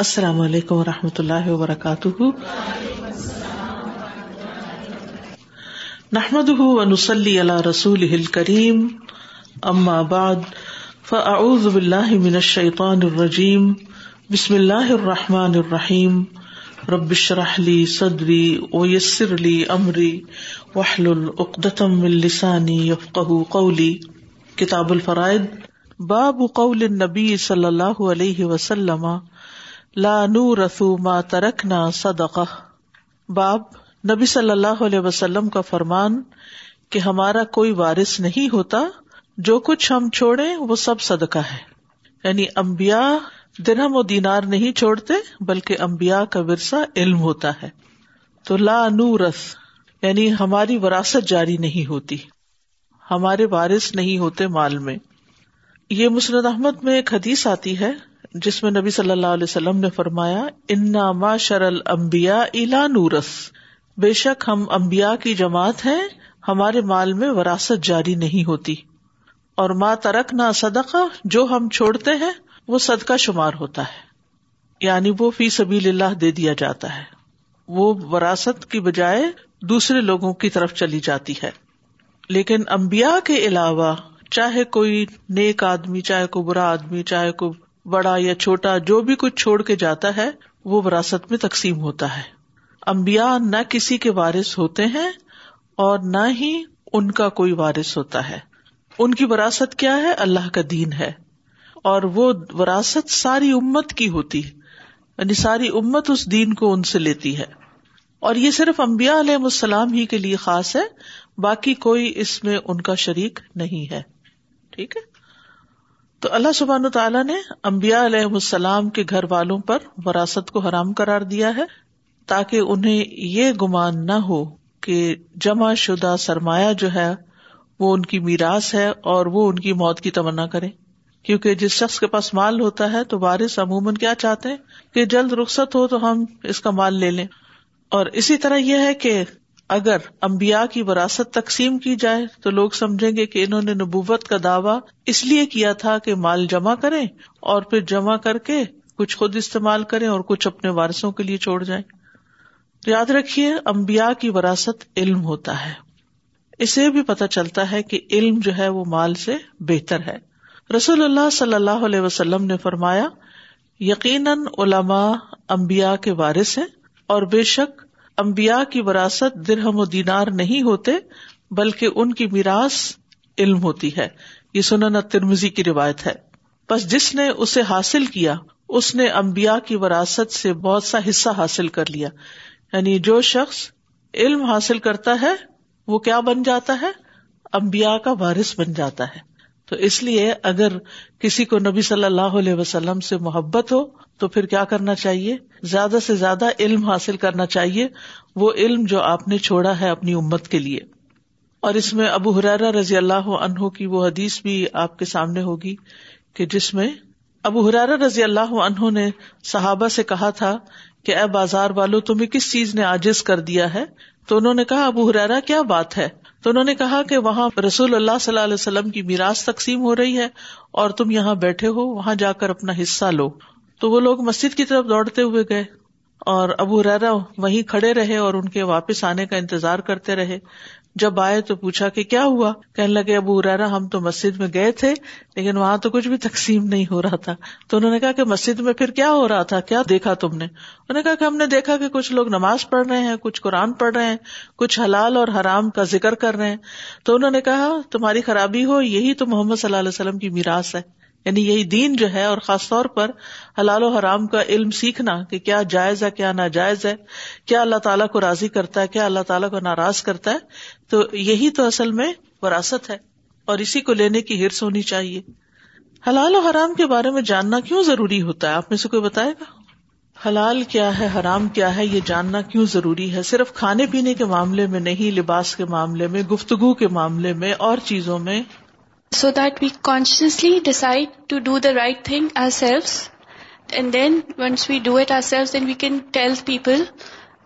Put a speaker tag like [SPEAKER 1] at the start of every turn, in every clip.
[SPEAKER 1] السلام علیکم و رحمۃ اللہ وبرکاتہ نحمد ونسلی علی رسول کریم اما بعد فاعوذ باللہ من الشیطان الرجیم بسم اللہ الرحمٰن الرحیم رب واحلل من صدوی اویسرتم السانی کوتاب الفرائد باب قول نبی صلی اللہ علیہ وسلم لا نور رسو ترکنا صدقہ باب نبی صلی اللہ علیہ وسلم کا فرمان کہ ہمارا کوئی وارث نہیں ہوتا جو کچھ ہم چھوڑے وہ سب صدقہ ہے یعنی امبیا درہم و دینار نہیں چھوڑتے بلکہ امبیا کا ورثہ علم ہوتا ہے تو لا نورس یعنی ہماری وراثت جاری نہیں ہوتی ہمارے وارث نہیں ہوتے مال میں یہ مسرت احمد میں ایک حدیث آتی ہے جس میں نبی صلی اللہ علیہ وسلم نے فرمایا انا ما شرل امبیا الا نورس بے شک ہم امبیا کی جماعت ہے ہمارے مال میں وراثت جاری نہیں ہوتی اور ماں ترک نہ صدقہ جو ہم چھوڑتے ہیں وہ صدقہ شمار ہوتا ہے یعنی وہ فی سبھی اللہ دے دیا جاتا ہے وہ وراثت کی بجائے دوسرے لوگوں کی طرف چلی جاتی ہے لیکن امبیا کے علاوہ چاہے کوئی نیک آدمی چاہے کوئی برا آدمی چاہے کوئی بڑا یا چھوٹا جو بھی کچھ چھوڑ کے جاتا ہے وہ وراثت میں تقسیم ہوتا ہے امبیا نہ کسی کے وارث ہوتے ہیں اور نہ ہی ان کا کوئی وارث ہوتا ہے ان کی وراثت کیا ہے اللہ کا دین ہے اور وہ وراثت ساری امت کی ہوتی یعنی ساری امت اس دین کو ان سے لیتی ہے اور یہ صرف امبیا علیہ السلام ہی کے لیے خاص ہے باقی کوئی اس میں ان کا شریک نہیں ہے ٹھیک ہے تو اللہ سبحان تعالیٰ نے امبیا علیہ السلام کے گھر والوں پر وراثت کو حرام کرار دیا ہے تاکہ انہیں یہ گمان نہ ہو کہ جمع شدہ سرمایہ جو ہے وہ ان کی میراث ہے اور وہ ان کی موت کی تمنا کرے کیونکہ جس شخص کے پاس مال ہوتا ہے تو وارث عموماً کیا چاہتے ہیں کہ جلد رخصت ہو تو ہم اس کا مال لے لیں اور اسی طرح یہ ہے کہ اگر امبیا کی وراثت تقسیم کی جائے تو لوگ سمجھیں گے کہ انہوں نے نبوت کا دعوی اس لیے کیا تھا کہ مال جمع کرے اور پھر جمع کر کے کچھ خود استعمال کریں اور کچھ اپنے وارثوں کے لیے چھوڑ جائیں تو یاد رکھیے امبیا کی وراثت علم ہوتا ہے اسے بھی پتہ چلتا ہے کہ علم جو ہے وہ مال سے بہتر ہے رسول اللہ صلی اللہ علیہ وسلم نے فرمایا یقیناً علماء امبیا کے وارث ہیں اور بے شک امبیا کی وراثت درہم و دینار نہیں ہوتے بلکہ ان کی میراث علم ہوتی ہے یہ سنن ترمزی کی روایت ہے بس جس نے اسے حاصل کیا اس نے امبیا کی وراثت سے بہت سا حصہ حاصل کر لیا یعنی جو شخص علم حاصل کرتا ہے وہ کیا بن جاتا ہے امبیا کا وارث بن جاتا ہے تو اس لیے اگر کسی کو نبی صلی اللہ علیہ وسلم سے محبت ہو تو پھر کیا کرنا چاہیے زیادہ سے زیادہ علم حاصل کرنا چاہیے وہ علم جو آپ نے چھوڑا ہے اپنی امت کے لیے اور اس میں ابو حرارا رضی اللہ عنہ کی وہ حدیث بھی آپ کے سامنے ہوگی کہ جس میں ابو حرارا رضی اللہ عنہ نے صحابہ سے کہا تھا کہ اے بازار والو تمہیں کس چیز نے آجز کر دیا ہے تو انہوں نے کہا ابو حرارا کیا بات ہے تو انہوں نے کہا کہ وہاں رسول اللہ صلی اللہ علیہ وسلم کی میراث تقسیم ہو رہی ہے اور تم یہاں بیٹھے ہو وہاں جا کر اپنا حصہ لو تو وہ لوگ مسجد کی طرف دوڑتے ہوئے گئے اور ابو ریرا وہیں کھڑے رہے اور ان کے واپس آنے کا انتظار کرتے رہے جب آئے تو پوچھا کہ کیا ہوا کہنے لگے ابو ریرا ہم تو مسجد میں گئے تھے لیکن وہاں تو کچھ بھی تقسیم نہیں ہو رہا تھا تو انہوں نے کہا کہ مسجد میں پھر کیا ہو رہا تھا کیا دیکھا تم نے انہوں نے کہا کہ ہم نے دیکھا کہ کچھ لوگ نماز پڑھ رہے ہیں کچھ قرآن پڑھ رہے ہیں کچھ حلال اور حرام کا ذکر کر رہے ہیں تو انہوں نے کہا تمہاری خرابی ہو یہی تو محمد صلی اللہ علیہ وسلم کی میراث ہے یعنی یہی دین جو ہے اور خاص طور پر حلال و حرام کا علم سیکھنا کہ کیا جائز ہے کیا ناجائز ہے کیا اللہ تعالیٰ کو راضی کرتا ہے کیا اللہ تعالیٰ کو ناراض کرتا ہے تو یہی تو اصل میں وراثت ہے اور اسی کو لینے کی ہرس ہونی چاہیے حلال و حرام کے بارے میں جاننا کیوں ضروری ہوتا ہے آپ میں سے کوئی بتائے گا حلال کیا ہے حرام کیا ہے یہ جاننا کیوں ضروری ہے صرف کھانے پینے کے معاملے میں نہیں لباس کے معاملے میں گفتگو کے معاملے میں اور چیزوں میں
[SPEAKER 2] so that we consciously decide to do the right thing or آئر and then once we do it are then we can tell people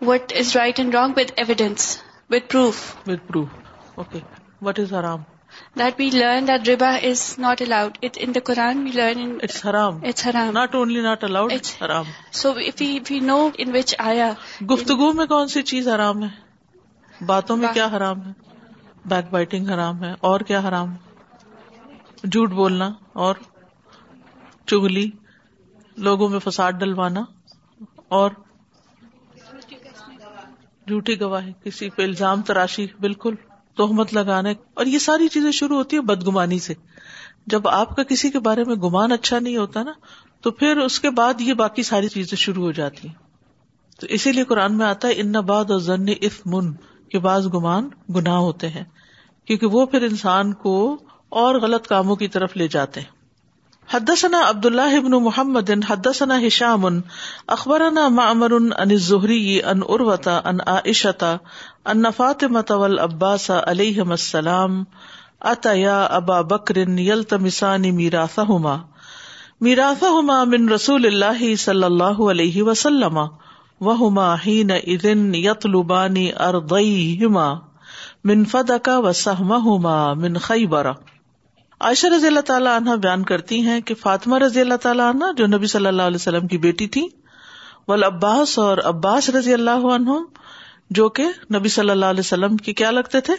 [SPEAKER 2] what is
[SPEAKER 1] right and wrong with evidence with
[SPEAKER 2] proof with proof okay what is آرام that we learn that ریبا is not allowed
[SPEAKER 1] in قرآن
[SPEAKER 2] we learn
[SPEAKER 1] حرام it's حرام not only
[SPEAKER 2] not
[SPEAKER 1] allowed
[SPEAKER 2] it's حرام so if you know ان وچ آیا
[SPEAKER 1] گفتگو میں کون سی چیز آرام ہے باتوں میں کیا حرام ہے بیک بائٹنگ حرام ہے اور کیا حرام ہے جھوٹ بولنا اور چگلی لوگوں میں فساد ڈلوانا اور جھوٹی گواہی کسی پہ الزام تراشی بالکل توہمت لگانے اور یہ ساری چیزیں شروع ہوتی ہے بدگمانی سے جب آپ کا کسی کے بارے میں گمان اچھا نہیں ہوتا نا تو پھر اس کے بعد یہ باقی ساری چیزیں شروع ہو جاتی ہیں تو اسی لیے قرآن میں آتا ہے ان نباد اور ضن اف من کے بعض گمان گناہ ہوتے ہیں کیونکہ وہ پھر انسان کو اور غلط کاموں کی طرف لے جاتے ہیں حدثنا عبد اللہ ابن محمد حدسنا اخبرنا اخبر ان ظہری ان اروتا ان عشتا ان نفاط متول عباسا علیہ مسلم اط ابا بکر یل تمسانی میراسا ہما میراسا ہما من رسول اللہ صلی اللہ علیہ وسلم وما ہی نت لبانی ہما من فد کا سہما ہما من خیبرا عائشہ رضی اللہ تعالیٰ عنہ بیان کرتی ہیں کہ فاطمہ رضی اللہ تعالیٰ عنہ جو نبی صلی اللہ علیہ وسلم کی بیٹی تھی ول عباس اور عباس رضی اللہ عنہ جو کہ نبی صلی اللہ علیہ وسلم کی کیا لگتے تھے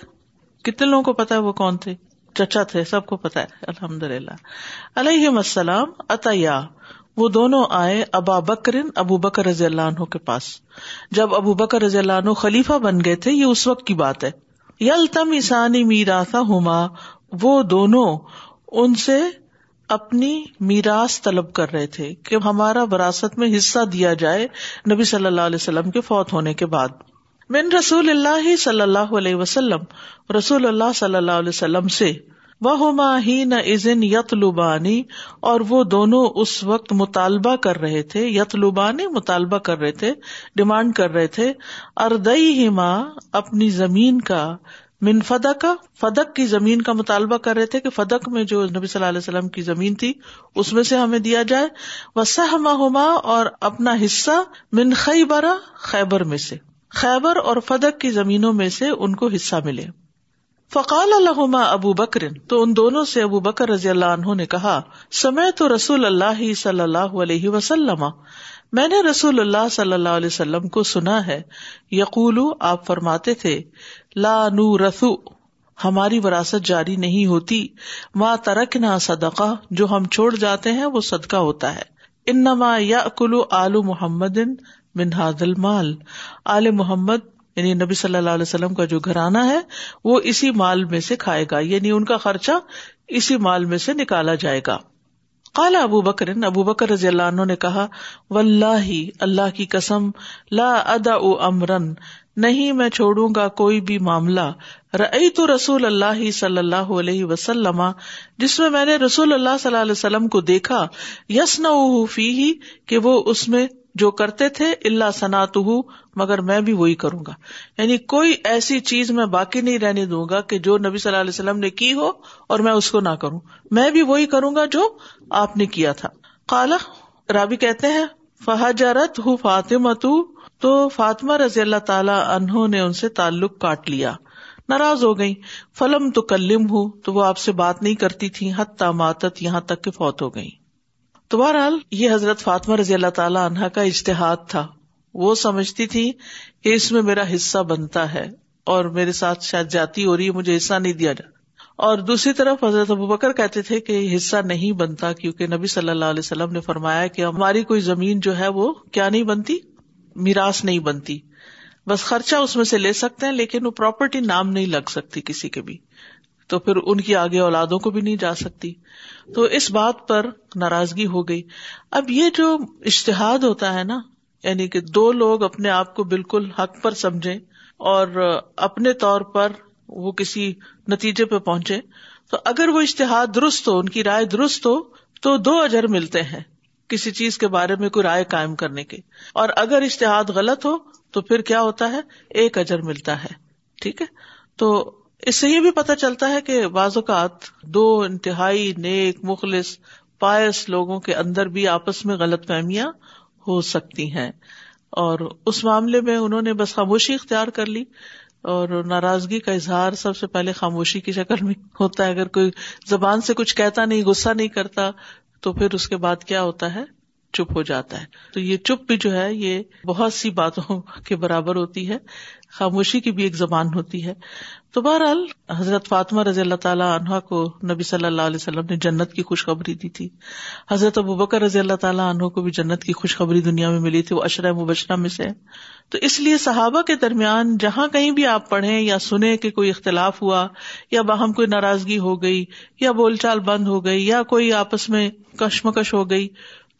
[SPEAKER 1] کتنے لوگوں کو پتا ہے وہ کون تھے چچا تھے سب کو پتا ہے الحمد للہ علیہ السلام اطیا وہ دونوں آئے ابا بکرن ابو بکر رضی اللہ عنہ کے پاس جب ابو بکر رضی اللہ عنہ خلیفہ بن گئے تھے یہ اس وقت کی بات ہے یل تم اسانی میرا تھا ہوما وہ دونوں ان سے اپنی میراث طلب کر رہے تھے کہ ہمارا وراثت میں حصہ دیا جائے نبی صلی اللہ علیہ وسلم کے فوت ہونے کے بعد من رسول اللہ صلی اللہ علیہ وسلم رسول اللہ صلی اللہ علیہ وسلم سے وہ ماہ یت لبانی اور وہ دونوں اس وقت مطالبہ کر رہے تھے یت لبانی مطالبہ کر رہے تھے ڈیمانڈ کر رہے تھے اردئی ہی ماں اپنی زمین کا من فدق فدق کی زمین کا مطالبہ کر رہے تھے کہ فدق میں جو نبی صلی اللہ علیہ وسلم کی زمین تھی اس میں سے ہمیں دیا جائے وسحمہ اور اپنا حصہ من خیبرا خیبر میں سے خیبر اور فدق کی زمینوں میں سے ان کو حصہ ملے فقال الحما ابو بکر تو ان دونوں سے ابو بکر رضی اللہ عنہ نے کہا سمے تو رسول اللہ صلی اللہ علیہ وسلم میں نے رسول اللہ صلی اللہ علیہ وسلم کو سنا ہے یقول آپ فرماتے تھے لا نو رسو ہماری وراثت جاری نہیں ہوتی ماں ترک نہ صدقہ جو ہم چھوڑ جاتے ہیں وہ صدقہ ہوتا ہے ان یا کلو آلو محمد منہاد المال آل محمد یعنی نبی صلی اللہ علیہ وسلم کا جو گھرانہ ہے وہ اسی مال میں سے کھائے گا یعنی ان کا خرچہ اسی مال میں سے نکالا جائے گا ابو بکر ابو بکر رضی اللہ اللہ عنہ نے کہا کی قسم لا ادا امرن نہیں میں چھوڑوں گا کوئی بھی معاملہ رئی تو رسول اللہ صلی اللہ علیہ وسلم جس میں میں نے رسول اللہ صلی اللہ علیہ وسلم کو دیکھا یس نہ کہ وہ اس میں جو کرتے تھے اللہ سنا ہوں مگر میں بھی وہی کروں گا یعنی کوئی ایسی چیز میں باقی نہیں رہنے دوں گا کہ جو نبی صلی اللہ علیہ وسلم نے کی ہو اور میں اس کو نہ کروں میں بھی وہی کروں گا جو آپ نے کیا تھا کالا رابی کہتے ہیں فہجہ رت ہوں فاطم تو فاطمہ رضی اللہ تعالی انہوں نے ان سے تعلق کاٹ لیا ناراض ہو گئی فلم تو کلم ہوں تو وہ آپ سے بات نہیں کرتی تھی ماتت یہاں تک کہ فوت ہو گئی تو بہرحال یہ حضرت فاطمہ رضی اللہ تعالی عنہ کا اشتہاد تھا وہ سمجھتی تھی کہ اس میں میرا حصہ بنتا ہے اور میرے ساتھ شاید جاتی ہو رہی ہے مجھے حصہ نہیں دیا جاتا اور دوسری طرف حضرت ابو بکر کہتے تھے کہ حصہ نہیں بنتا کیونکہ نبی صلی اللہ علیہ وسلم نے فرمایا کہ ہماری کوئی زمین جو ہے وہ کیا نہیں بنتی میراث نہیں بنتی بس خرچہ اس میں سے لے سکتے ہیں لیکن وہ پراپرٹی نام نہیں لگ سکتی کسی کے بھی تو پھر ان کی آگے اولادوں کو بھی نہیں جا سکتی تو اس بات پر ناراضگی ہو گئی اب یہ جو اشتہاد ہوتا ہے نا یعنی کہ دو لوگ اپنے آپ کو بالکل حق پر سمجھے اور اپنے طور پر وہ کسی نتیجے پہ پہنچے تو اگر وہ اشتہاد درست ہو ان کی رائے درست ہو تو دو اجر ملتے ہیں کسی چیز کے بارے میں کوئی رائے قائم کرنے کے اور اگر اشتہاد غلط ہو تو پھر کیا ہوتا ہے ایک اجر ملتا ہے ٹھیک ہے تو اس سے یہ بھی پتا چلتا ہے کہ بعض اوقات دو انتہائی نیک مخلص پائس لوگوں کے اندر بھی آپس میں غلط فہمیاں ہو سکتی ہیں اور اس معاملے میں انہوں نے بس خاموشی اختیار کر لی اور ناراضگی کا اظہار سب سے پہلے خاموشی کی شکل میں ہوتا ہے اگر کوئی زبان سے کچھ کہتا نہیں غصہ نہیں کرتا تو پھر اس کے بعد کیا ہوتا ہے چپ ہو جاتا ہے تو یہ چپ بھی جو ہے یہ بہت سی باتوں کے برابر ہوتی ہے خاموشی کی بھی ایک زبان ہوتی ہے تو بہرحال حضرت فاطمہ رضی اللہ تعالیٰ عنہ کو نبی صلی اللہ علیہ وسلم نے جنت کی خوشخبری دی تھی حضرت بکر رضی اللہ تعالیٰ عنہ کو بھی جنت کی خوشخبری دنیا میں ملی تھی وہ اشرم مبشرہ میں سے تو اس لیے صحابہ کے درمیان جہاں کہیں بھی آپ پڑھیں یا سنیں کہ کوئی اختلاف ہوا یا باہم کوئی ناراضگی ہو گئی یا بول چال بند ہو گئی یا کوئی آپس میں کشمکش ہو گئی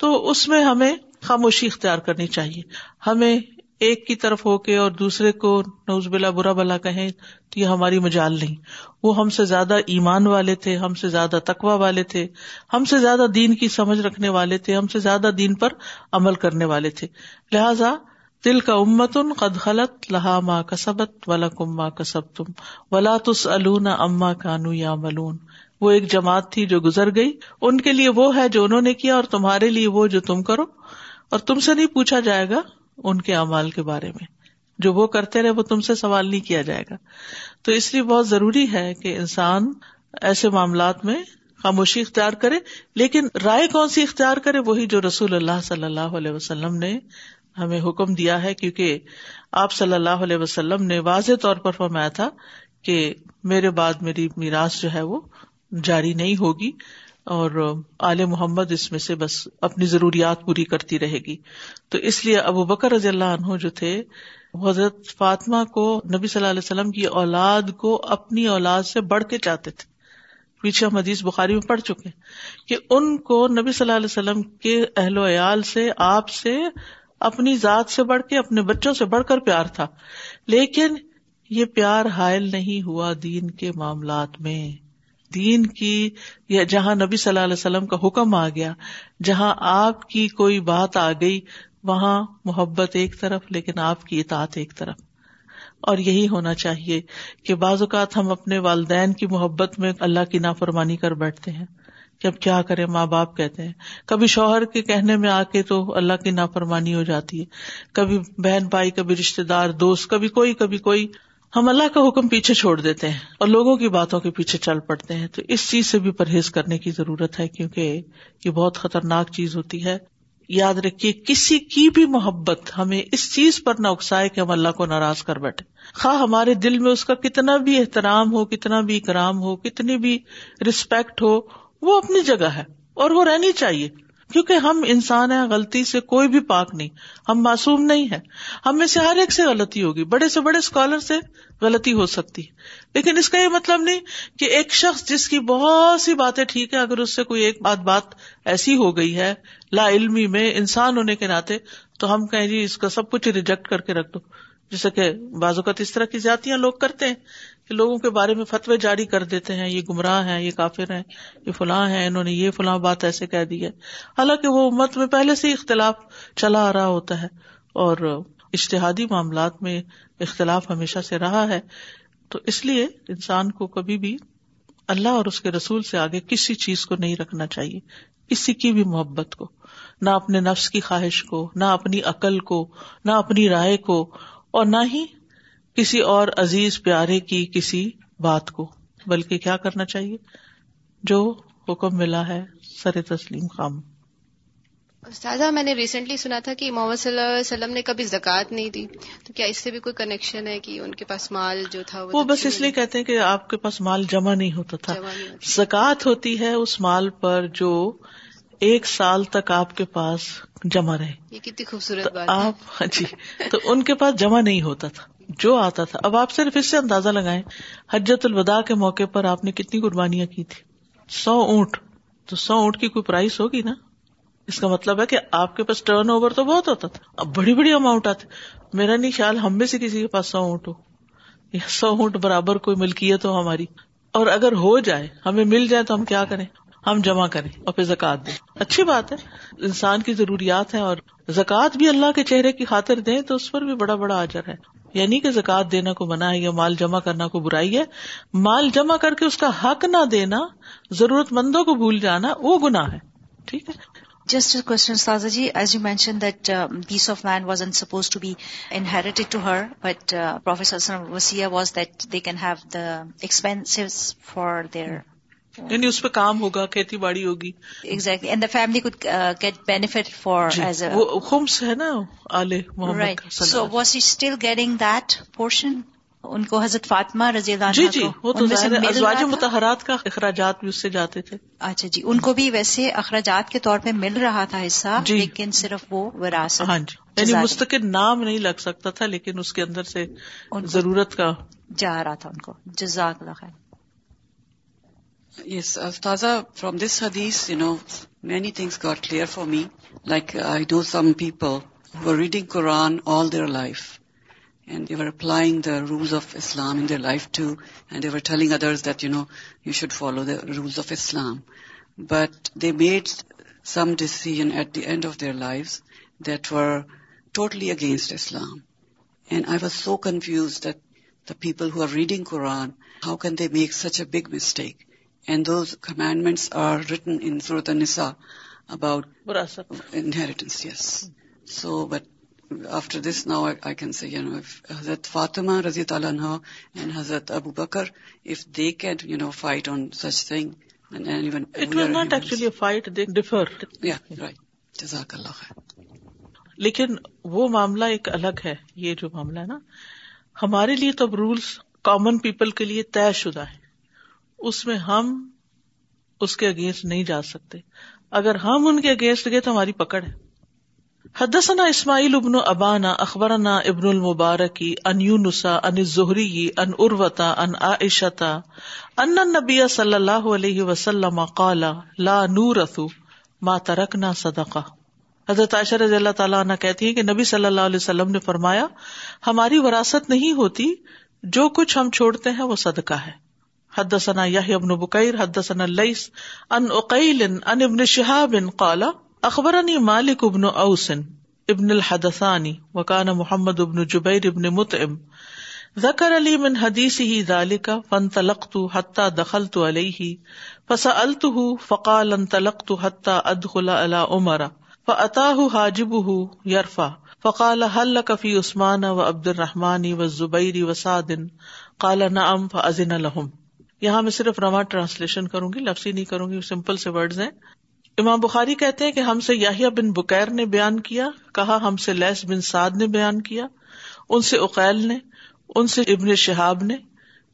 [SPEAKER 1] تو اس میں ہمیں خاموشی اختیار کرنی چاہیے ہمیں ایک کی طرف ہو کے اور دوسرے کو نوز بلا برا بلا کہیں تو یہ ہماری مجال نہیں وہ ہم سے زیادہ ایمان والے تھے ہم سے زیادہ تقوا والے تھے ہم سے زیادہ دین کی سمجھ رکھنے والے تھے ہم سے زیادہ دین پر عمل کرنے والے تھے لہذا دل کا امتن خلط لہا ماں کا سبت ولا کما کا سب تم ولا تس الون اما کانو یا ملون وہ ایک جماعت تھی جو گزر گئی ان کے لیے وہ ہے جو انہوں نے کیا اور تمہارے لیے وہ جو تم کرو اور تم سے نہیں پوچھا جائے گا ان کے امال کے بارے میں جو وہ کرتے رہے وہ تم سے سوال نہیں کیا جائے گا تو اس لیے بہت ضروری ہے کہ انسان ایسے معاملات میں خاموشی اختیار کرے لیکن رائے کون سی اختیار کرے وہی جو رسول اللہ صلی اللہ علیہ وسلم نے ہمیں حکم دیا ہے کیونکہ آپ صلی اللہ علیہ وسلم نے واضح طور پر فرمایا تھا کہ میرے بعد میری میراث جو ہے وہ جاری نہیں ہوگی اور آل محمد اس میں سے بس اپنی ضروریات پوری کرتی رہے گی تو اس لیے ابو بکر رضی اللہ عنہ جو تھے حضرت فاطمہ کو نبی صلی اللہ علیہ وسلم کی اولاد کو اپنی اولاد سے بڑھ کے چاہتے تھے پیچھے ہم حدیث بخاری میں پڑھ چکے کہ ان کو نبی صلی اللہ علیہ وسلم کے اہل و عیال سے آپ سے اپنی ذات سے بڑھ کے اپنے بچوں سے بڑھ کر پیار تھا لیکن یہ پیار حائل نہیں ہوا دین کے معاملات میں دین کی یا جہاں نبی صلی اللہ علیہ وسلم کا حکم آ گیا جہاں آپ کی کوئی بات آ گئی وہاں محبت ایک طرف لیکن آپ کی اطاعت ایک طرف اور یہی ہونا چاہیے کہ بعض اوقات ہم اپنے والدین کی محبت میں اللہ کی نافرمانی کر بیٹھتے ہیں کہ اب کیا کریں ماں باپ کہتے ہیں کبھی شوہر کے کہنے میں آ کے تو اللہ کی نافرمانی ہو جاتی ہے کبھی بہن بھائی کبھی رشتے دار دوست کبھی کوئی کبھی کوئی ہم اللہ کا حکم پیچھے چھوڑ دیتے ہیں اور لوگوں کی باتوں کے پیچھے چل پڑتے ہیں تو اس چیز سے بھی پرہیز کرنے کی ضرورت ہے کیونکہ یہ بہت خطرناک چیز ہوتی ہے یاد رکھیے کسی کی بھی محبت ہمیں اس چیز پر نہ اکسائے کہ ہم اللہ کو ناراض کر بیٹھے خا ہمارے دل میں اس کا کتنا بھی احترام ہو کتنا بھی اکرام ہو کتنی بھی رسپیکٹ ہو وہ اپنی جگہ ہے اور وہ رہنی چاہیے کیونکہ ہم انسان ہیں غلطی سے کوئی بھی پاک نہیں ہم معصوم نہیں ہے ہم میں سے ہر ایک سے غلطی ہوگی بڑے سے بڑے اسکالر سے غلطی ہو سکتی لیکن اس کا یہ مطلب نہیں کہ ایک شخص جس کی بہت سی باتیں ٹھیک ہے اگر اس سے کوئی ایک بات بات ایسی ہو گئی ہے لا علمی میں انسان ہونے کے ناطے تو ہم کہیں جی اس کا سب کچھ ریجیکٹ کر کے رکھ دو جیسے کہ بازوقت اس طرح کی زیادتیاں لوگ کرتے ہیں لوگوں کے بارے میں فتوی جاری کر دیتے ہیں یہ گمراہ ہیں یہ کافر ہیں یہ فلاں ہیں انہوں نے یہ فلاں بات ایسے کہہ دی ہے حالانکہ وہ امت میں پہلے سے اختلاف چلا آ رہا ہوتا ہے اور اشتہادی معاملات میں اختلاف ہمیشہ سے رہا ہے تو اس لیے انسان کو کبھی بھی اللہ اور اس کے رسول سے آگے کسی چیز کو نہیں رکھنا چاہیے کسی کی بھی محبت کو نہ اپنے نفس کی خواہش کو نہ اپنی عقل کو نہ اپنی رائے کو اور نہ ہی کسی اور عزیز پیارے کی کسی بات کو بلکہ کیا کرنا چاہیے جو حکم ملا ہے سر تسلیم خام
[SPEAKER 2] استاذہ میں نے ریسنٹلی سنا تھا کہ محمد صلی اللہ علیہ وسلم نے کبھی زکات نہیں دی تو کیا اس سے بھی کوئی کنیکشن ہے کہ ان کے پاس مال جو تھا
[SPEAKER 1] وہ وہ بس اس لیے کہتے ہیں کہ آپ کے پاس مال جمع نہیں ہوتا تھا زکات ہوتی ہے اس مال پر جو ایک سال تک آپ کے پاس جمع رہے
[SPEAKER 2] یہ کتنی خوبصورت
[SPEAKER 1] آپ ہاں جی تو ان کے پاس جمع نہیں ہوتا تھا جو آتا تھا اب آپ صرف اس سے اندازہ لگائے حجت الوداع کے موقع پر آپ نے کتنی قربانیاں کی تھی سو اونٹ تو سو اونٹ کی کوئی پرائز ہوگی نا اس کا مطلب ہے کہ آپ کے پاس ٹرن اوور تو بہت ہوتا تھا اب بڑی بڑی اماؤنٹ آتے میرا نہیں خیال ہم میں سے کسی کے پاس سو اونٹ ہو یا سو اونٹ برابر کوئی ملکیت ہو ہماری اور اگر ہو جائے ہمیں مل جائے تو ہم کیا کریں ہم جمع کریں اور پھر زکات دیں اچھی بات ہے انسان کی ضروریات ہے اور زکات بھی اللہ کے چہرے کی خاطر دیں تو اس پر بھی بڑا بڑا آجر ہے یعنی کہ زکات دینا کو منع ہے یا مال جمع کرنا کو برائی ہے مال جمع کر کے اس کا حق نہ دینا ضرورت مندوں کو بھول جانا وہ گنا ہے ٹھیک ہے
[SPEAKER 3] just question سازا ji as you mention that peace of man was and suppose to be to her but professor Wasi was that they can have the expense for their
[SPEAKER 1] یعنی اس پہ کام ہوگا کھیتی باڑی ہوگی
[SPEAKER 3] فیملی uh,
[SPEAKER 1] جی،
[SPEAKER 3] get
[SPEAKER 1] وہ خمس ہے نا
[SPEAKER 3] اسٹل گیٹنگ دیٹ پورشن ان کو حضرت فاطمہ رضی اللہ
[SPEAKER 1] جی جی وہ تو ازواج متحرات کا اخراجات بھی اس سے جاتے تھے
[SPEAKER 3] اچھا جی ان کو بھی ویسے اخراجات کے طور پہ مل رہا تھا حصہ
[SPEAKER 1] جی۔
[SPEAKER 3] لیکن صرف وہ وراثت
[SPEAKER 1] ہاں جی یعنی مستقل نام نہیں لگ سکتا تھا لیکن اس کے اندر سے ضرورت کا
[SPEAKER 3] جا رہا تھا ان کو جزاک اللہ خیر
[SPEAKER 4] Yes, Ustaza, from this hadith, many things got clear for me. Like uh, I know some people who were reading Quran all their life, and they were applying the rules of Islam in their life too, and they were telling others that, you should follow the rules of Islam. But they made some decision at the end of their lives that were totally against Islam. And I was so confused that the people who are reading Quran, how can they make such a big mistake? And
[SPEAKER 1] those
[SPEAKER 4] commandments are written in سورت نسا about inheritance yes so but after this now I can see you know حضرت فاطمہ رضی تعالیٰ عنہ and حضرت ابو بکر if they can you know
[SPEAKER 1] fight
[SPEAKER 4] on
[SPEAKER 1] such
[SPEAKER 4] thing
[SPEAKER 1] not actually fight they
[SPEAKER 4] differ جزاک اللہ خیر
[SPEAKER 1] لیکن وہ معاملہ ایک الگ ہے یہ جو معاملہ ہے نا ہمارے لیے تو اب رولس کامن پیپل کے لیے طے شدہ ہے اس میں ہم اس کے اگینسٹ نہیں جا سکتے اگر ہم ان کے اگینسٹ گئے تو ہماری پکڑ ہے حدثنا اسماعیل ابن ابانا ابن المبارکی ان ان ان زہری اروتا ان عائشتا ان نبی صلی اللہ علیہ وسلم لا نور ما ترک نہ صدقہ حضرت عائشہ رضی اللہ تعالیٰ عنہ کہتی ہیں کہ نبی صلی اللہ علیہ وسلم نے فرمایا ہماری وراثت نہیں ہوتی جو کچھ ہم چھوڑتے ہیں وہ صدقہ ہے حدثنا یاہی ابن بقیر حدث ان عیعل ان ابن شہابن قال اخبرني مالک ابن اوس ابن الحدسانی وكان محمد ابن جب ابن مطعم ام زکر علی بن حدیث فن تلخت حتہ دخل تو علی فقال انطلقت حتى ادخل على عمر ف حاجبه يرفع فقال هل لك في عثمان وعبد الرحمن والزبير وسعد قال نعم سادن لهم یہاں میں صرف رواں ٹرانسلیشن کروں گی لفظی نہیں کروں گی سمپل سے ورڈز ہیں امام بخاری کہتے ہیں کہ ہم سے یاہیا بن بکیر نے بیان کیا کہا ہم سے لیس بن سعد نے بیان کیا ان سے اقیل نے ان سے ابن شہاب نے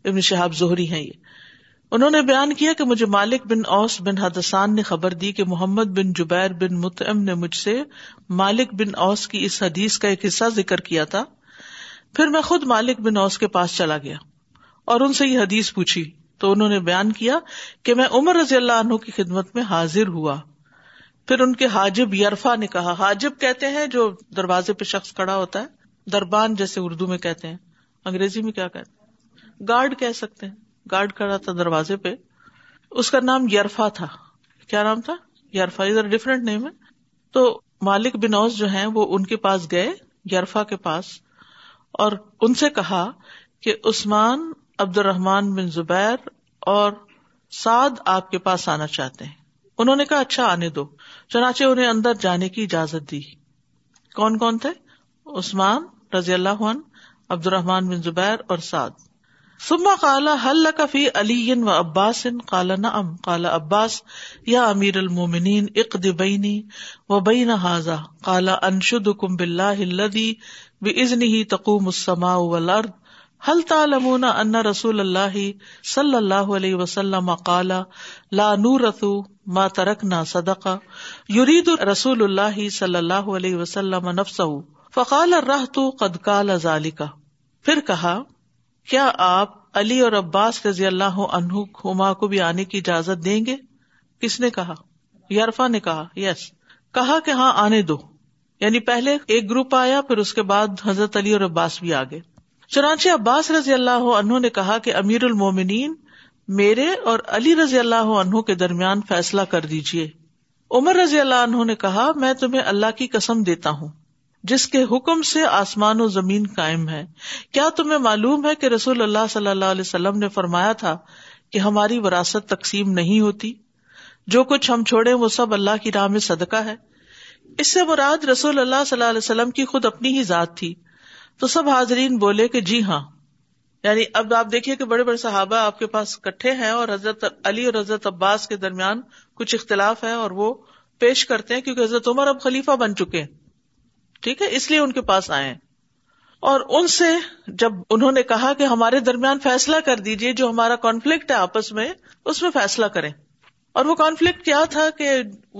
[SPEAKER 1] ابن شہاب زہری ہیں یہ انہوں نے بیان کیا کہ مجھے مالک بن اوس بن حدسان نے خبر دی کہ محمد بن جبیر بن متعم نے مجھ سے مالک بن اوس کی اس حدیث کا ایک حصہ ذکر کیا تھا پھر میں خود مالک بن اوس کے پاس چلا گیا اور ان سے یہ حدیث پوچھی تو انہوں نے بیان کیا کہ میں عمر رضی اللہ عنہ کی خدمت میں حاضر ہوا پھر ان کے حاجب یرفا نے کہا حاجب کہتے ہیں جو دروازے پہ شخص کڑا ہوتا ہے دربان جیسے اردو میں کہتے ہیں انگریزی میں کیا کہتے ہیں گارڈ کہہ سکتے ہیں گارڈ کڑا تھا دروازے پہ اس کا نام یرفا تھا کیا نام تھا یارفا ادھر ڈفرینٹ نیم ہے تو مالک بنوز جو ہیں وہ ان کے پاس گئے یارفا کے پاس اور ان سے کہا کہ عثمان عبد الرحمان بن زبیر اور سعد آپ کے پاس آنا چاہتے ہیں انہوں نے کہا اچھا آنے دو چنانچہ انہیں اندر جانے کی اجازت دی کون کون تھے عثمان رضی اللہ عنہ عبد الرحمان بن زبیر اور سعد سما کالا کفی علی و عباس کالا نم کالا عباس یا امیر المومنین بینی و بین حاضا کالا انشد کم بلّہ و ازن ہی تقوم و لد حل تالمون ان رسول اللہ صلی اللہ علیہ وسلم کالا لا رسو ما ترک نہ صدق یورید رسول اللہ صلی اللہ علیہ وسلم فقال قد کا پھر کہا کیا آپ علی اور عباس رضی اللہ عنہ ہما کو بھی آنے کی اجازت دیں گے کس نے کہا یارفا نے کہا یس کہا کہ ہاں آنے دو یعنی پہلے ایک گروپ آیا پھر اس کے بعد حضرت علی اور عباس بھی آگے چنانچہ عباس رضی اللہ عنہ نے کہا کہ امیر المومنین میرے اور علی رضی اللہ عنہ کے درمیان فیصلہ کر دیجیے عمر رضی اللہ عنہ نے کہا میں تمہیں اللہ کی قسم دیتا ہوں جس کے حکم سے آسمان و زمین قائم ہے کیا تمہیں معلوم ہے کہ رسول اللہ صلی اللہ علیہ وسلم نے فرمایا تھا کہ ہماری وراثت تقسیم نہیں ہوتی جو کچھ ہم چھوڑے وہ سب اللہ کی راہ میں صدقہ ہے اس سے مراد رسول اللہ صلی اللہ علیہ وسلم کی خود اپنی ہی ذات تھی تو سب حاضرین بولے کہ جی ہاں یعنی اب آپ دیکھیے کہ بڑے بڑے صحابہ آپ کے پاس کٹھے ہیں اور حضرت علی اور حضرت عباس کے درمیان کچھ اختلاف ہے اور وہ پیش کرتے ہیں کیونکہ حضرت عمر اب خلیفہ بن چکے ٹھیک ہے اس لیے ان کے پاس آئے اور ان سے جب انہوں نے کہا کہ ہمارے درمیان فیصلہ کر دیجیے جو ہمارا کانفلکٹ ہے آپس میں اس میں فیصلہ کریں اور وہ کانفلکٹ کیا تھا کہ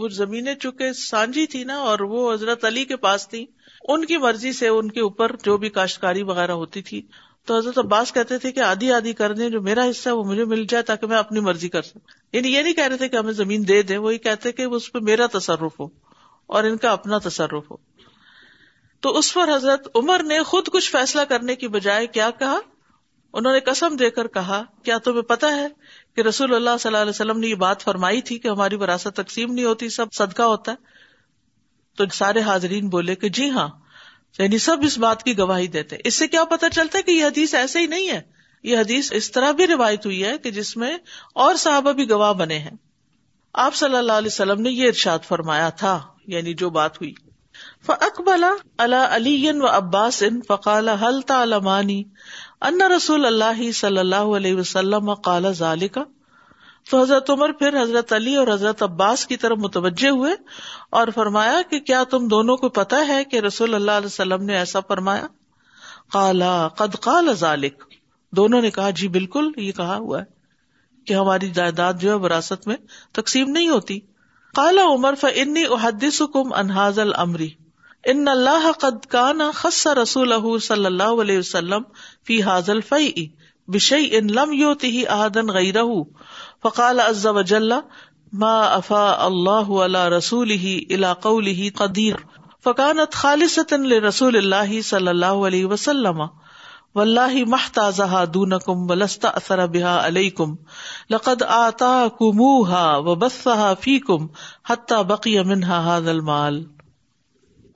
[SPEAKER 1] وہ زمینیں چونکہ سانجھی تھی نا اور وہ حضرت علی کے پاس تھی ان کی مرضی سے ان کے اوپر جو بھی کاشتکاری وغیرہ ہوتی تھی تو حضرت عباس کہتے تھے کہ آدھی آدھی کر دیں جو میرا حصہ وہ مجھے مل جائے تاکہ میں اپنی مرضی کر سکوں یعنی یہ نہیں کہہ رہے تھے کہ ہمیں زمین دے دیں وہی کہتے کہ اس پہ میرا تصرف ہو اور ان کا اپنا تصرف ہو تو اس پر حضرت عمر نے خود کچھ فیصلہ کرنے کی بجائے کیا کہا انہوں نے قسم دے کر کہا کیا تمہیں پتا ہے کہ رسول اللہ صلی اللہ علیہ وسلم نے یہ بات فرمائی تھی کہ ہماری وراثت تقسیم نہیں ہوتی سب صدقہ ہوتا ہے تو سارے حاضرین بولے کہ جی ہاں یعنی سب اس بات کی گواہی دیتے اس سے کیا پتا چلتا ہے کہ یہ حدیث ایسے ہی نہیں ہے یہ حدیث اس طرح بھی روایت ہوئی ہے کہ جس میں اور صحابہ بھی گواہ بنے ہیں آپ صلی اللہ علیہ وسلم نے یہ ارشاد فرمایا تھا یعنی جو بات ہوئی فقبلا اللہ علی و عباس ان فقال حل حلتا ان رسول اللہ صلی اللہ علیہ وسلم قال ذالک تو حضرت عمر پھر حضرت علی اور حضرت عباس کی طرف متوجہ ہوئے اور فرمایا کہ کیا تم دونوں کو پتا ہے کہ رسول اللہ علیہ وسلم نے ایسا فرمایا کالا قد ذالک دونوں نے کہا جی بالکل یہ کہا ہوا ہے کہ ہماری جائیداد جو ہے وراثت میں تقسیم نہیں ہوتی کالا عمر فنی اندی کم انحاظ المری ان اللہ قد کان خس رسول صلی اللہ علیہ وسلم فی حاضل فی بش ان لم یوتی غیرہ فقال عز وجل ما افا اللہ فقانت خالی صلی اللہ احتازها دونكم ولا بحا بها عليكم لقد وبثها فيكم حتى بقي منها هذا المال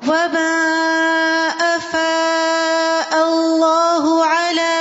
[SPEAKER 5] وما بقی الله على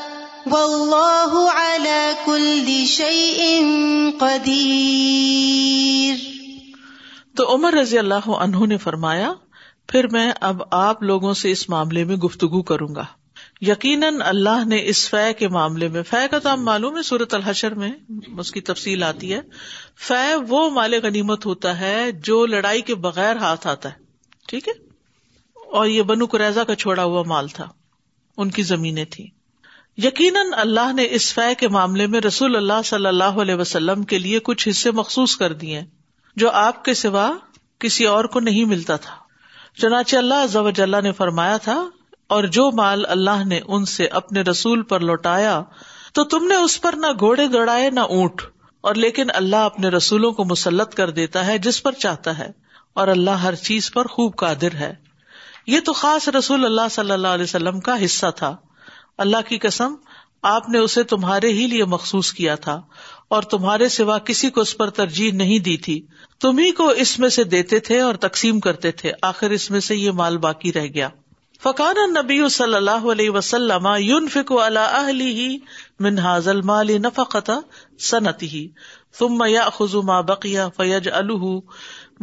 [SPEAKER 5] واللہ قدیر
[SPEAKER 1] تو عمر رضی اللہ عنہ نے فرمایا پھر میں اب آپ لوگوں سے اس معاملے میں گفتگو کروں گا یقیناً اللہ نے اس فے کے معاملے میں فے کا تو ہم معلوم ہے صورت الحشر میں اس کی تفصیل آتی ہے فے وہ مال غنیمت ہوتا ہے جو لڑائی کے بغیر ہاتھ آتا ہے ٹھیک ہے اور یہ بنو قریضہ کا چھوڑا ہوا مال تھا ان کی زمینیں تھیں یقیناً اللہ نے اس فی کے معاملے میں رسول اللہ صلی اللہ علیہ وسلم کے لیے کچھ حصے مخصوص کر دیے جو آپ کے سوا کسی اور کو نہیں ملتا تھا چنانچہ اللہ نے فرمایا تھا اور جو مال اللہ نے ان سے اپنے رسول پر لوٹایا تو تم نے اس پر نہ گھوڑے دوڑائے نہ اونٹ اور لیکن اللہ اپنے رسولوں کو مسلط کر دیتا ہے جس پر چاہتا ہے اور اللہ ہر چیز پر خوب قادر ہے یہ تو خاص رسول اللہ صلی اللہ علیہ وسلم کا حصہ تھا اللہ کی قسم آپ نے اسے تمہارے ہی لیے مخصوص کیا تھا اور تمہارے سوا کسی کو اس پر ترجیح نہیں دی تھی تمہیں کو اس میں سے دیتے تھے اور تقسیم کرتے تھے آخر اس میں سے یہ مال باقی رہ گیا فقان نبی صلی اللہ علیہ وسلم یون فکو اللہ منہا ضلع نفاق صنت ہی تم میاں بقیہ فیج الح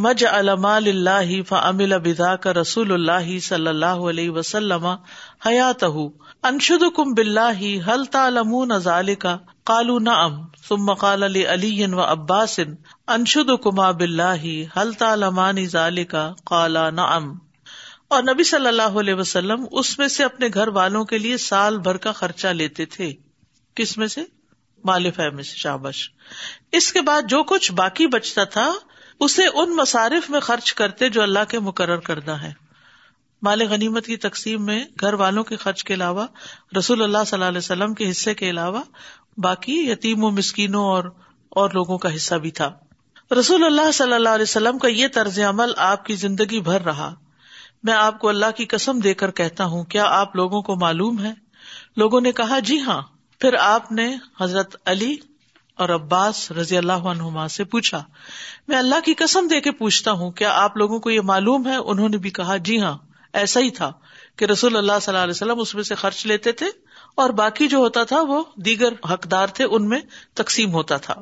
[SPEAKER 1] مج علام اللہ ابدا کا رسول اللہ صلی اللہ علیہ وسلم حیات انشد کم ہل تالم کا کالو علی و انشد کما بلاہی ہل تالمان کا کالا نم اور نبی صلی اللہ علیہ وسلم اس میں سے اپنے گھر والوں کے لیے سال بھر کا خرچہ لیتے تھے کس میں سے مالف ہے شابش اس کے بعد جو کچھ باقی بچتا تھا اسے ان مصارف میں خرچ کرتے جو اللہ کے مقرر کردہ ہے مال غنیمت کی تقسیم میں گھر والوں کے خرچ کے علاوہ رسول اللہ صلی اللہ علیہ وسلم کے حصے کے علاوہ باقی یتیم اور اور لوگوں کا حصہ بھی تھا رسول اللہ صلی اللہ علیہ وسلم کا یہ طرز عمل آپ کی زندگی بھر رہا میں آپ کو اللہ کی قسم دے کر کہتا ہوں کیا آپ لوگوں کو معلوم ہے لوگوں نے کہا جی ہاں پھر آپ نے حضرت علی اور عباس رضی اللہ عنہما سے پوچھا میں اللہ کی قسم دے کے پوچھتا ہوں کیا آپ لوگوں کو یہ معلوم ہے انہوں نے بھی کہا جی ہاں ایسا ہی تھا کہ رسول اللہ صلی اللہ علیہ وسلم اس میں سے خرچ لیتے تھے اور باقی جو ہوتا تھا وہ دیگر حقدار تھے ان میں تقسیم ہوتا تھا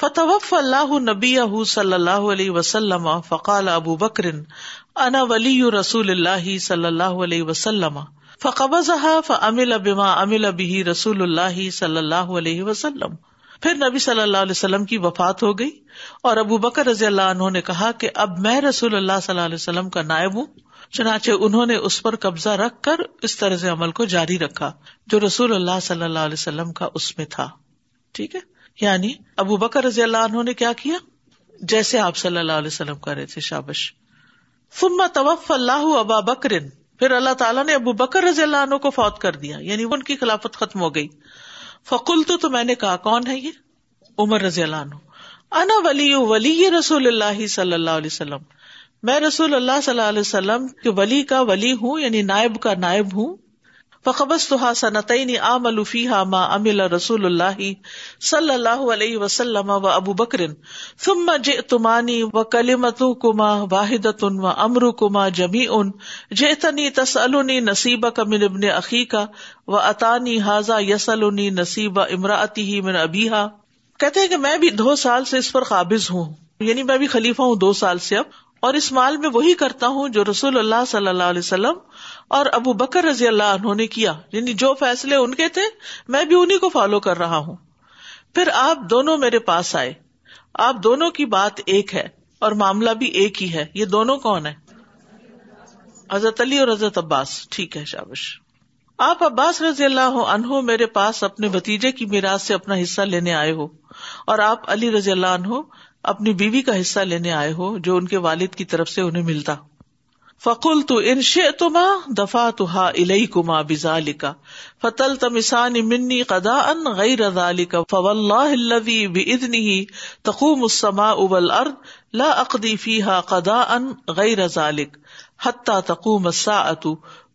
[SPEAKER 1] فتوف اللہ نبی صلی اللہ علیہ وسلم فقال ابو انا ولی رسول اللہ صلی اللہ علیہ وسلم فقبضها فعمل بما عمل به رسول اللہ صلی اللہ علیہ وسلم پھر نبی صلی اللہ علیہ وسلم کی وفات ہو گئی اور ابو بکر رضی اللہ عنہ نے کہا کہ اب میں رسول اللہ صلی اللہ علیہ وسلم کا نائب ہوں چنانچہ انہوں نے اس پر قبضہ رکھ کر اس طرح سے عمل کو جاری رکھا جو رسول اللہ صلی اللہ علیہ وسلم کا اس میں تھا ٹھیک ہے یعنی ابو بکر رضی اللہ عنہ نے کیا کیا جیسے آپ صلی اللہ علیہ وسلم کر رہے تھے شابش ثم توف اللہ ابا بکرن پھر اللہ تعالیٰ نے ابو بکر رضی اللہ عنہ کو فوت کر دیا یعنی ان کی خلافت ختم ہو گئی فکل تو میں نے کہا کون ہے یہ عمر رضی اللہ عنہ انا ولی ولی رسول اللہ صلی اللہ علیہ وسلم میں رسول اللہ صلی اللہ علیہ وسلم کے ولی کا ولی ہوں یعنی نائب کا نائب ہوں فقبس تو حاصن عام ما امل رسول اللہ صلی اللہ علیہ وسلم و ابو بکرین ثم جے تمانی و کلیمت کما واحد امر کما جمی اُن جنی نصیب کا من ابن عقی کا و اطانی حاضا یسل نسیبہ امراطی من ابھیا کہتے کہ میں بھی دو سال سے اس پر قابض ہوں یعنی میں بھی خلیفہ ہوں دو سال سے اب اور اس مال میں وہی کرتا ہوں جو رسول اللہ صلی اللہ علیہ وسلم اور ابو بکر رضی اللہ انہوں نے کیا یعنی جو فیصلے ان کے تھے میں بھی انہیں کو فالو کر رہا ہوں پھر آپ دونوں میرے پاس آئے آپ دونوں کی بات ایک ہے اور معاملہ بھی ایک ہی ہے یہ دونوں کون ہیں حضرت علی اور حضرت عباس ٹھیک ہے شابش آپ عباس رضی اللہ عنہ میرے پاس اپنے بتیجے کی میرا اپنا حصہ لینے آئے ہو اور آپ علی رضی اللہ عنہ اپنی بیوی کا حصہ لینے آئے ہو جو ان کے والد کی طرف سے انہیں ملتا فقل انش تما دفاع تو ہا علیہ کما کا فتل تمسانی منی قدا ان غیر کا فول الدنی تقوما ابل ار لا اقدی فی قدا ان غیر ذالک حتہ تقو مَ سا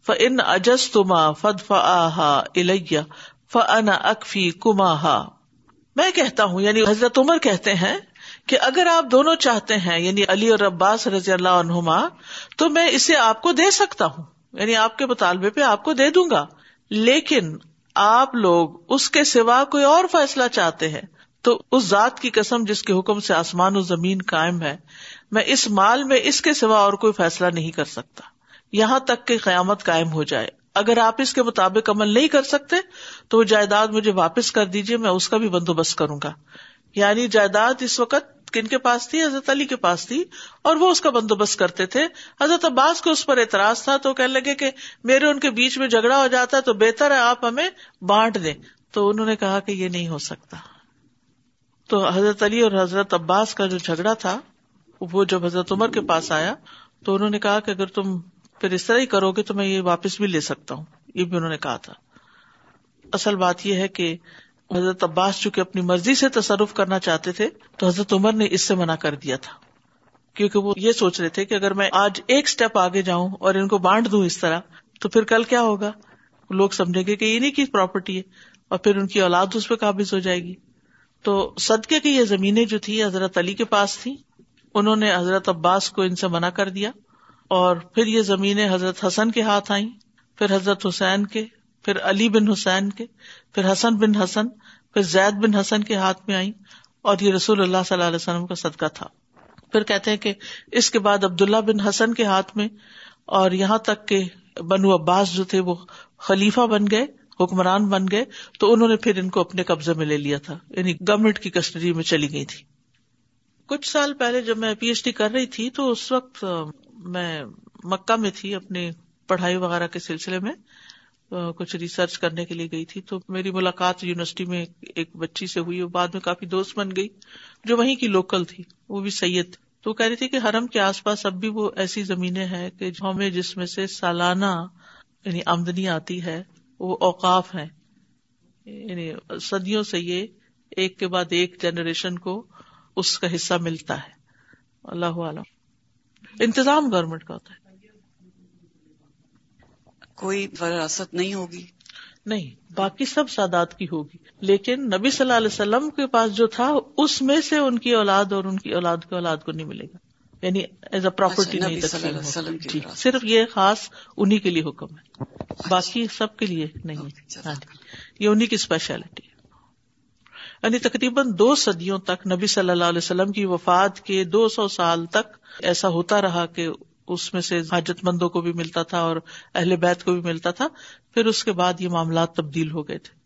[SPEAKER 1] فن اجس تما فد فا الفی کما ہا میں کہتا ہوں یعنی حضرت عمر کہتے ہیں کہ اگر آپ دونوں چاہتے ہیں یعنی علی اور عباس رضی اللہ عنہما تو میں اسے آپ کو دے سکتا ہوں یعنی آپ کے مطالبے پہ آپ کو دے دوں گا لیکن آپ لوگ اس کے سوا کوئی اور فیصلہ چاہتے ہیں تو اس ذات کی قسم جس کے حکم سے آسمان و زمین قائم ہے میں اس مال میں اس کے سوا اور کوئی فیصلہ نہیں کر سکتا یہاں تک کہ قیامت قائم ہو جائے اگر آپ اس کے مطابق عمل نہیں کر سکتے تو وہ جائیداد مجھے واپس کر دیجیے میں اس کا بھی بندوبست کروں گا یعنی جائیداد اس وقت کن کے پاس تھی حضرت علی کے پاس تھی اور وہ اس کا بندوبست کرتے تھے حضرت عباس کو اس پر اعتراض تھا تو کہنے لگے کہ میرے ان کے بیچ میں جھگڑا ہو جاتا ہے تو بہتر ہے آپ ہمیں بانٹ دیں تو انہوں نے کہا کہ یہ نہیں ہو سکتا تو حضرت علی اور حضرت عباس کا جو جھگڑا تھا وہ جب حضرت عمر کے پاس آیا تو انہوں نے کہا کہ اگر تم پھر اس طرح ہی کرو گے تو میں یہ واپس بھی لے سکتا ہوں یہ بھی انہوں نے کہا تھا اصل بات یہ ہے کہ حضرت عباس چونکہ اپنی مرضی سے تصرف کرنا چاہتے تھے تو حضرت عمر نے اس سے منع کر دیا تھا کیونکہ وہ یہ سوچ رہے تھے کہ اگر میں آج ایک اسٹیپ آگے جاؤں اور ان کو بانٹ دوں اس طرح تو پھر کل کیا ہوگا لوگ سمجھیں گے کہ یہ نہیں کی پراپرٹی ہے اور پھر ان کی اولاد اس پہ قابض ہو جائے گی تو صدقے کی یہ زمینیں جو تھی حضرت علی کے پاس تھی انہوں نے حضرت عباس کو ان سے منع کر دیا اور پھر یہ زمینیں حضرت حسن کے ہاتھ آئیں پھر حضرت حسین کے پھر علی بن حسین کے پھر حسن بن حسن پھر زید بن حسن کے ہاتھ میں آئی اور یہ رسول اللہ صلی اللہ علیہ وسلم کا صدقہ تھا پھر کہتے ہیں کہ اس کے بعد عبد اللہ بن حسن کے ہاتھ میں اور یہاں تک کہ بنو عباس جو تھے وہ خلیفہ بن گئے حکمران بن گئے تو انہوں نے پھر ان کو اپنے قبضے میں لے لیا تھا یعنی گورنمنٹ کی کسٹڈی میں چلی گئی تھی کچھ سال پہلے جب میں پی ایچ ڈی کر رہی تھی تو اس وقت میں مکہ میں تھی اپنی پڑھائی وغیرہ کے سلسلے میں کچھ ریسرچ کرنے کے لیے گئی تھی تو میری ملاقات یونیورسٹی میں ایک بچی سے ہوئی بعد میں کافی دوست بن گئی جو وہیں کی لوکل تھی وہ بھی سید تو کہہ رہی تھی کہ حرم کے آس پاس اب بھی وہ ایسی زمینیں ہیں کہ ہمیں جس میں سے سالانہ یعنی آمدنی آتی ہے وہ اوقاف ہیں یعنی صدیوں سے یہ ایک کے بعد ایک جنریشن کو اس کا حصہ ملتا ہے اللہ عالم انتظام گورنمنٹ کا ہوتا ہے
[SPEAKER 4] کوئی وراثت نہیں ہوگی
[SPEAKER 1] نہیں باقی سب سادات کی ہوگی لیکن نبی صلی اللہ علیہ وسلم کے پاس جو تھا اس میں سے ان کی اولاد اور ان کی اولاد اولاد کو نہیں ملے گا یعنی ایز اے پراپرٹی نہیں جی، صرف یہ خاص انہی کے لیے حکم ہے اچھا۔ باقی سب کے لیے نہیں ہاں جی، یہ انہی کی اسپیشلٹی یعنی تقریباً دو صدیوں تک نبی صلی اللہ علیہ وسلم کی وفات کے دو سو سال تک ایسا ہوتا رہا کہ اس میں سے حاجت مندوں کو بھی ملتا تھا اور اہل بیت کو بھی ملتا تھا پھر اس کے بعد یہ معاملات تبدیل ہو گئے تھے